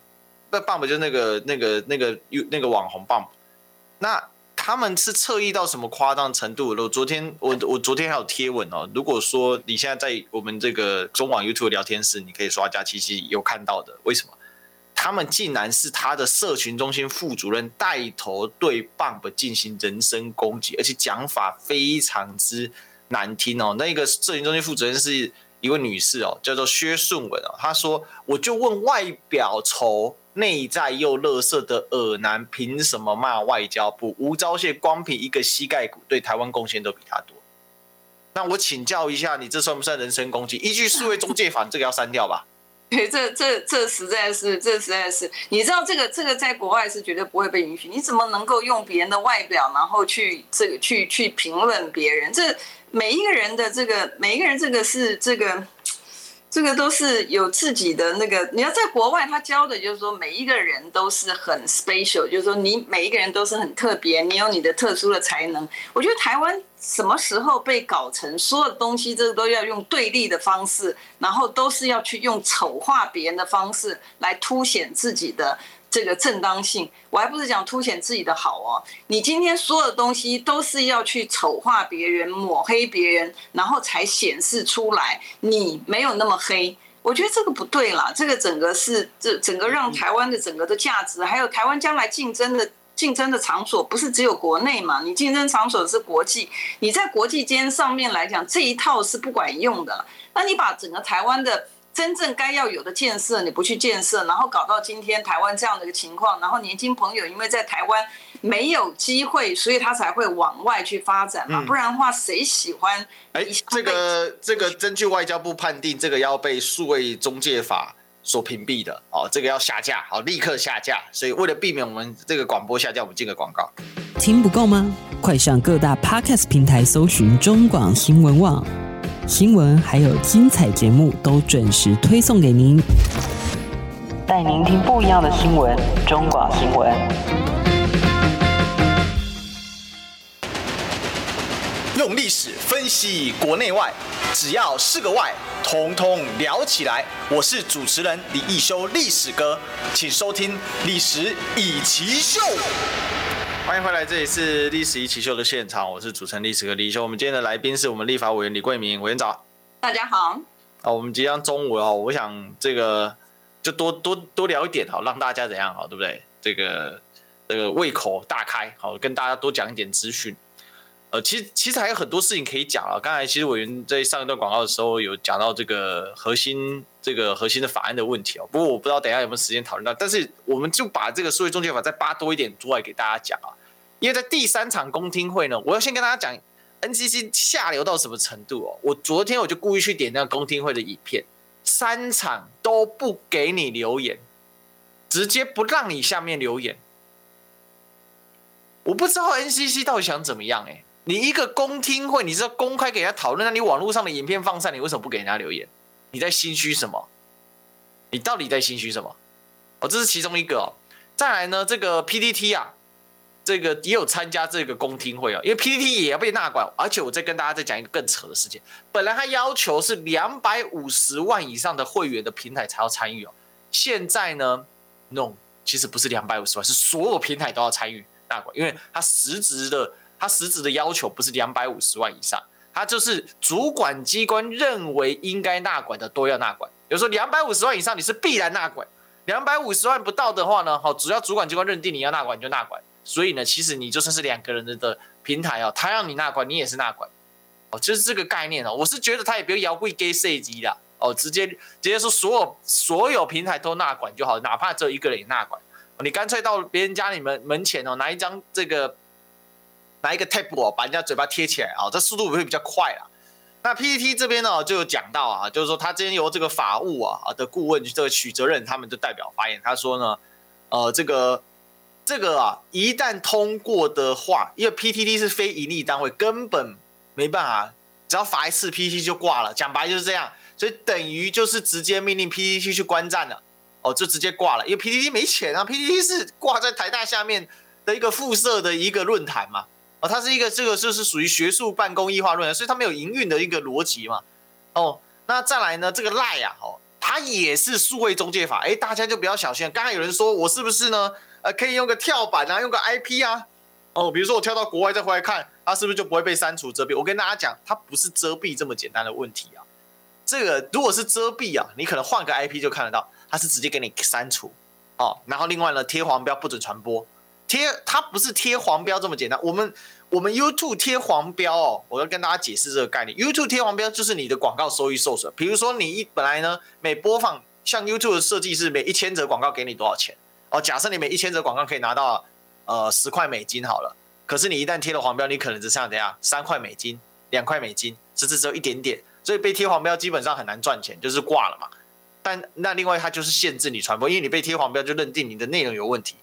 那 Bump 就是那个那个那个那个网红 Bump，那。他们是侧翼到什么夸张程度？我昨天我我昨天还有贴文哦。如果说你现在在我们这个中网 YouTube 聊天室，你可以刷加七七有看到的。为什么？他们竟然是他的社群中心副主任带头对 Bump 进行人身攻击，而且讲法非常之难听哦。那个社群中心副主任是一位女士哦，叫做薛顺文哦。她说：“我就问外表丑。”内在又乐色的尔男，凭什么骂外交部？吴钊燮光凭一个膝盖骨，对台湾贡献都比他多。那我请教一下，你这算不算人身攻击？依据数位中介法，这个要删掉吧？对，这这这实在是，这实在是，你知道这个这个在国外是绝对不会被允许。你怎么能够用别人的外表，然后去这个去去评论别人？这每一个人的这个每一个人这个是这个。这个都是有自己的那个，你要在国外，他教的就是说，每一个人都是很 special，就是说你每一个人都是很特别，你有你的特殊的才能。我觉得台湾什么时候被搞成所有东西，这个都要用对立的方式，然后都是要去用丑化别人的方式来凸显自己的。这个正当性，我还不是讲凸显自己的好哦。你今天所有的东西都是要去丑化别人、抹黑别人，然后才显示出来你没有那么黑。我觉得这个不对啦，这个整个是这整个让台湾的整个的价值，还有台湾将来竞争的竞争的场所，不是只有国内嘛？你竞争场所是国际，你在国际间上面来讲，这一套是不管用的。那你把整个台湾的。真正该要有的建设你不去建设，然后搞到今天台湾这样的一个情况，然后年轻朋友因为在台湾没有机会，所以他才会往外去发展嘛，不然的话谁喜欢？哎，这个这个根据外交部判定，这个要被数位中介法所屏蔽的哦，这个要下架，好，立刻下架。所以为了避免我们这个广播下架，我们进个广告。听不够吗？快上各大 Podcast 平台搜寻中广新闻网。新闻还有精彩节目都准时推送给您，带您听不一样的新闻。中广新闻，用历史分析国内外，只要是个“外”，统统聊起来。我是主持人李一修，历史哥，请收听《历史以奇秀》。欢迎回来，这里是历史一起秀的现场，我是主持人历史哥李易修。我们今天的来宾是我们立法委员李桂明委员长。大家好。啊，我们即将中午哦，我想这个就多多多聊一点好，让大家怎样好，对不对？这个这个胃口大开，好，跟大家多讲一点资讯。呃，其实其实还有很多事情可以讲啊。刚才其实委员在上一段广告的时候有讲到这个核心这个核心的法案的问题哦。不过我不知道等一下有没有时间讨论到，但是我们就把这个数位中介法再扒多一点出来给大家讲啊。因为在第三场公听会呢，我要先跟大家讲 NCC 下流到什么程度哦。我昨天我就故意去点那个公听会的影片，三场都不给你留言，直接不让你下面留言。我不知道 NCC 到底想怎么样哎？你一个公听会，你是要公开给人家讨论，那你网络上的影片放上，你为什么不给人家留言？你在心虚什么？你到底在心虚什么？哦，这是其中一个哦。再来呢，这个 PTT 啊。这个也有参加这个公听会啊，因为 PTT 也要被纳管，而且我再跟大家再讲一个更扯的事情，本来他要求是两百五十万以上的会员的平台才要参与哦，现在呢，no 其实不是两百五十万，是所有平台都要参与纳管，因为它实质的它实质的要求不是两百五十万以上，它就是主管机关认为应该纳管的都要纳管。比如说两百五十万以上，你是必然纳管；两百五十万不到的话呢，好，只要主管机关认定你要纳管，你就纳管。所以呢，其实你就算是两个人的平台哦，他让你纳管，你也是纳管。哦，就是这个概念哦。我是觉得他也不要贵给设计的哦，直接直接说所有所有平台都纳管就好，哪怕只有一个人也纳管。你干脆到别人家里门门前哦，拿一张这个拿一个 tape 哦，把人家嘴巴贴起来啊，这速度会比较快啦。那 PPT 这边呢就有讲到啊，就是说他今天由这个法务啊的顾问这个许责任他们就代表发言，他说呢，呃，这个这个啊一旦通过的话，因为 PTT 是非营利单位，根本。没办法，只要罚一次 PTT 就挂了，讲白就是这样，所以等于就是直接命令 PTT 去关站了，哦，就直接挂了，因为 PTT 没钱啊，PTT 是挂在台大下面的一个附设的一个论坛嘛，哦，它是一个这个就是属于学术办公益化论坛，所以它没有营运的一个逻辑嘛，哦，那再来呢，这个赖啊，哦，它也是数位中介法，哎，大家就不要小心，刚才有人说我是不是呢？呃，可以用个跳板啊，用个 IP 啊。哦，比如说我跳到国外再回来看，它是不是就不会被删除遮蔽？我跟大家讲，它不是遮蔽这么简单的问题啊。这个如果是遮蔽啊，你可能换个 IP 就看得到，它是直接给你删除哦。然后另外呢，贴黄标不准传播，贴它不是贴黄标这么简单。我们我们 YouTube 贴黄标哦，我要跟大家解释这个概念。YouTube 贴黄标就是你的广告收益受损。比如说你一本来呢，每播放像 YouTube 的设计是每一千则广告给你多少钱哦？假设你每一千则广告可以拿到。呃，十块美金好了，可是你一旦贴了黄标，你可能只剩下怎样？三块美金、两块美金，甚至只有一点点，所以被贴黄标基本上很难赚钱，就是挂了嘛。但那另外它就是限制你传播，因为你被贴黄标就认定你的内容有问题。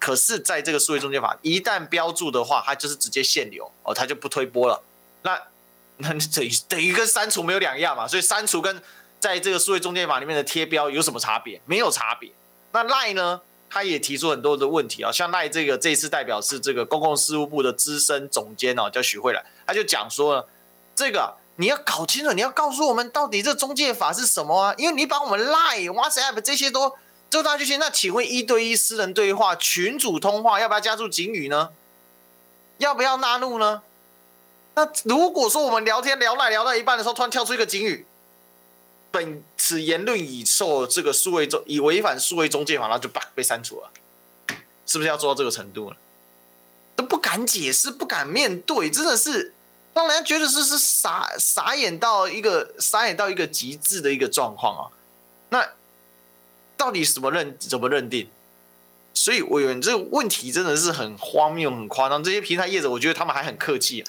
可是在这个数位中介法一旦标注的话，它就是直接限流哦，它就不推播了。那 那你等于等于跟删除没有两样嘛？所以删除跟在这个数位中介法里面的贴标有什么差别？没有差别。那赖呢？他也提出很多的问题啊，像赖这个这次代表是这个公共事务部的资深总监哦，叫许慧兰，他就讲说，这个你要搞清楚，你要告诉我们到底这中介法是什么啊？因为你把我们 Line、WhatsApp 这些都都大进去，那请问一对一私人对话、群组通话要不要加入警语呢？要不要纳入呢？那如果说我们聊天聊赖聊到一半的时候，突然跳出一个警语。本此言论已受这个数位中已违反数位中介法，然后就叭被删除了，是不是要做到这个程度了？都不敢解释，不敢面对，真的是让人家觉得是是傻傻眼到一个傻眼到一个极致的一个状况啊！那到底什么认怎么认定？所以我以为这个问题真的是很荒谬、很夸张。这些平台业者，我觉得他们还很客气。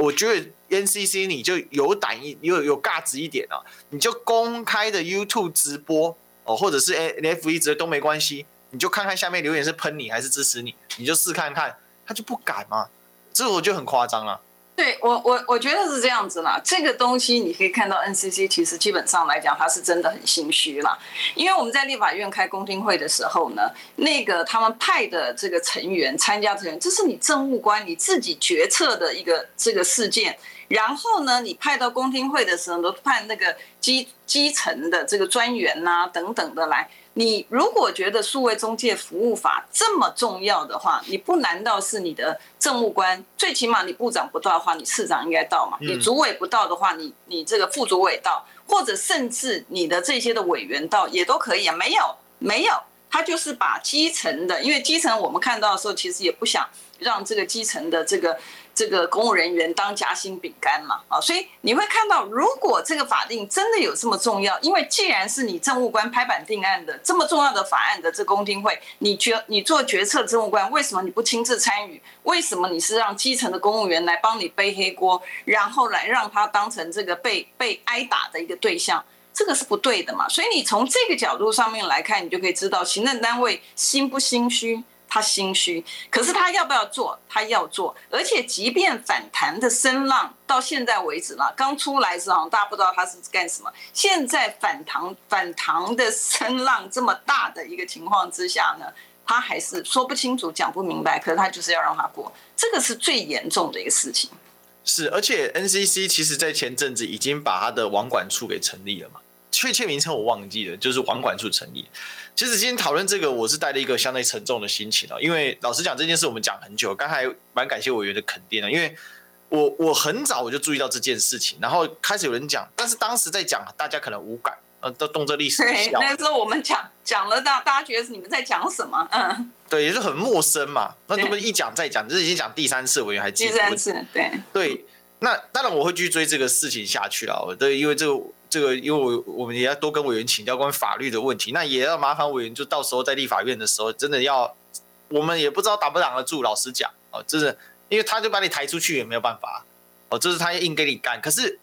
我觉得 NCC 你就有胆一有有价值一点啊，你就公开的 YouTube 直播哦，或者是 N F 一直都没关系，你就看看下面留言是喷你还是支持你，你就试看看，他就不敢嘛，这我就很夸张了。对我我我觉得是这样子啦，这个东西你可以看到 NCC 其实基本上来讲，他是真的很心虚啦。因为我们在立法院开公听会的时候呢，那个他们派的这个成员参加成员，这是你政务官你自己决策的一个这个事件，然后呢，你派到公听会的时候都派那个基基层的这个专员呐、等等的来。你如果觉得数位中介服务法这么重要的话，你不难道是你的政务官？最起码你部长不到的话，你市长应该到嘛？你主委不到的话，你你这个副主委到，或者甚至你的这些的委员到也都可以啊。没有，没有，他就是把基层的，因为基层我们看到的时候，其实也不想让这个基层的这个。这个公务人员当夹心饼干嘛，啊，所以你会看到，如果这个法定真的有这么重要，因为既然是你政务官拍板定案的这么重要的法案的这公听会，你决你做决策政务官，为什么你不亲自参与？为什么你是让基层的公务员来帮你背黑锅，然后来让他当成这个被被挨打的一个对象？这个是不对的嘛。所以你从这个角度上面来看，你就可以知道行政单位心不心虚。他心虚，可是他要不要做？他要做，而且即便反弹的声浪到现在为止了，刚出来时候大家不知道他是干什么。现在反弹反弹的声浪这么大的一个情况之下呢，他还是说不清楚、讲不明白。可是他就是要让他过，这个是最严重的一个事情。是，而且 NCC 其实在前阵子已经把他的网管处给成立了嘛。确切名称我忘记了，就是网管处成立。其实今天讨论这个，我是带了一个相对沉重的心情啊，因为老实讲，这件事我们讲很久，刚才蛮感谢委员的肯定的，因为我我很早我就注意到这件事情，然后开始有人讲，但是当时在讲，大家可能无感，呃，都动这历史。对，那时候我们讲讲了，大大家觉得是你们在讲什么？嗯，对，也是很陌生嘛。那这么一讲再讲，这是已经讲第三次，委员还记得？第三次，对对。那当然我会继续追这个事情下去了，对，因为这个这个，因为我我们也要多跟委员请教关于法律的问题，那也要麻烦委员，就到时候在立法院的时候，真的要，我们也不知道挡不挡得住，老实讲，哦，真的，因为他就把你抬出去也没有办法，哦，这是他硬给你干，可是。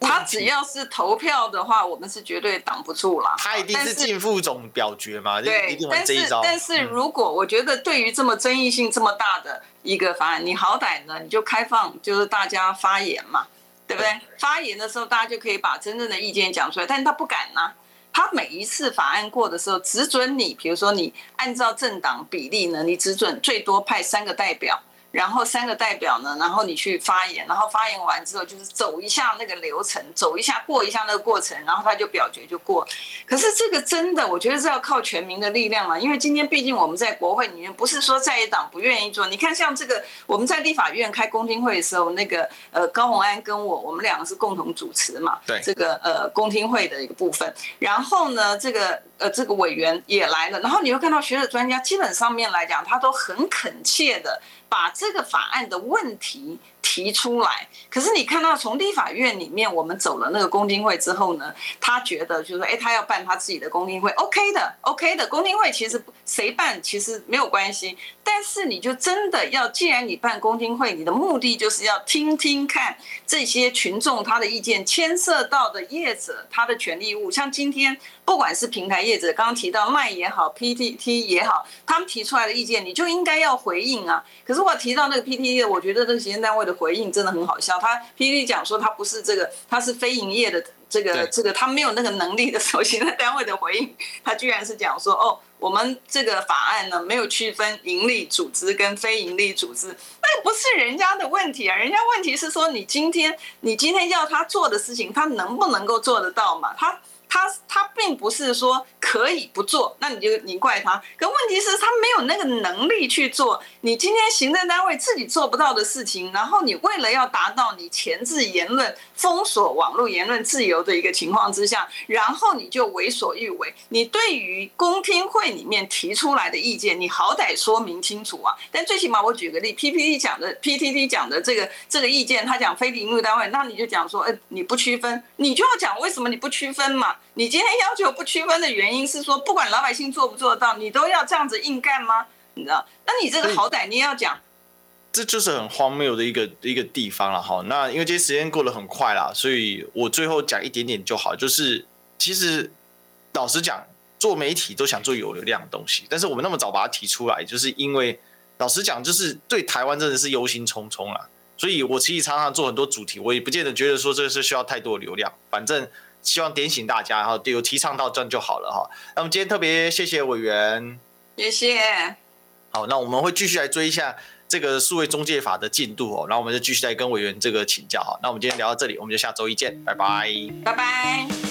他只要是投票的话，我们是绝对挡不住了。他一定是进副总表决嘛，对，一定玩这一招。但是，但是如果我觉得对于这么争议性这么大的一个法案，你好歹呢，你就开放，就是大家发言嘛，对不对？发言的时候，大家就可以把真正的意见讲出来。但是他不敢呐，他每一次法案过的时候，只准你，比如说你按照政党比例呢，你只准最多派三个代表。然后三个代表呢，然后你去发言，然后发言完之后就是走一下那个流程，走一下过一下那个过程，然后他就表决就过。可是这个真的，我觉得是要靠全民的力量嘛，因为今天毕竟我们在国会里面，不是说在野党不愿意做。你看像这个，我们在立法院开公听会的时候，那个呃高虹安跟我，我们两个是共同主持嘛，对这个呃公听会的一个部分。然后呢，这个呃这个委员也来了，然后你会看到学者专家基本上面来讲，他都很恳切的。把这个法案的问题提出来，可是你看到从立法院里面，我们走了那个公听会之后呢，他觉得就是说，哎，他要办他自己的公听会，OK 的，OK 的公听会，其实谁办其实没有关系，但是你就真的要，既然你办公听会，你的目的就是要听听看这些群众他的意见，牵涉到的业者他的权利义务，像今天不管是平台业者，刚刚提到卖也好，PTT 也好，他们提出来的意见，你就应该要回应啊。可是我提到那个 PTT，我觉得这个行政单位的。回应真的很好笑，他 PTT 讲说他不是这个，他是非营业的这个这个，他没有那个能力的时候，行政单位的回应，他居然是讲说哦，我们这个法案呢没有区分盈利组织跟非盈利组织，那个不是人家的问题啊，人家问题是说你今天你今天要他做的事情，他能不能够做得到嘛？他。他他并不是说可以不做，那你就你怪他。可问题是，他没有那个能力去做。你今天行政单位自己做不到的事情，然后你为了要达到你前置言论、封锁网络言论自由的一个情况之下，然后你就为所欲为。你对于公听会里面提出来的意见，你好歹说明清楚啊。但最起码我举个例，PPT 讲的 PTT 讲的这个这个意见，他讲非营利单位，那你就讲说，哎，你不区分，你就要讲为什么你不区分嘛。你今天要求不区分的原因是说，不管老百姓做不做得到，你都要这样子硬干吗？你知道？那你这个好歹你也要讲，这就是很荒谬的一个一个地方了哈。那因为这些时间过得很快啦，所以我最后讲一点点就好。就是其实老实讲，做媒体都想做有流量的东西，但是我们那么早把它提出来，就是因为老实讲，就是对台湾真的是忧心忡忡啦。所以我其实常常做很多主题，我也不见得觉得说这个是需要太多的流量，反正。希望点醒大家，然后有提倡到这样就好了哈。那么今天特别谢谢委员，谢谢。好，那我们会继续来追一下这个数位中介法的进度哦，然后我们就继续来跟委员这个请教哈。那我们今天聊到这里，我们就下周一见，拜拜，拜拜。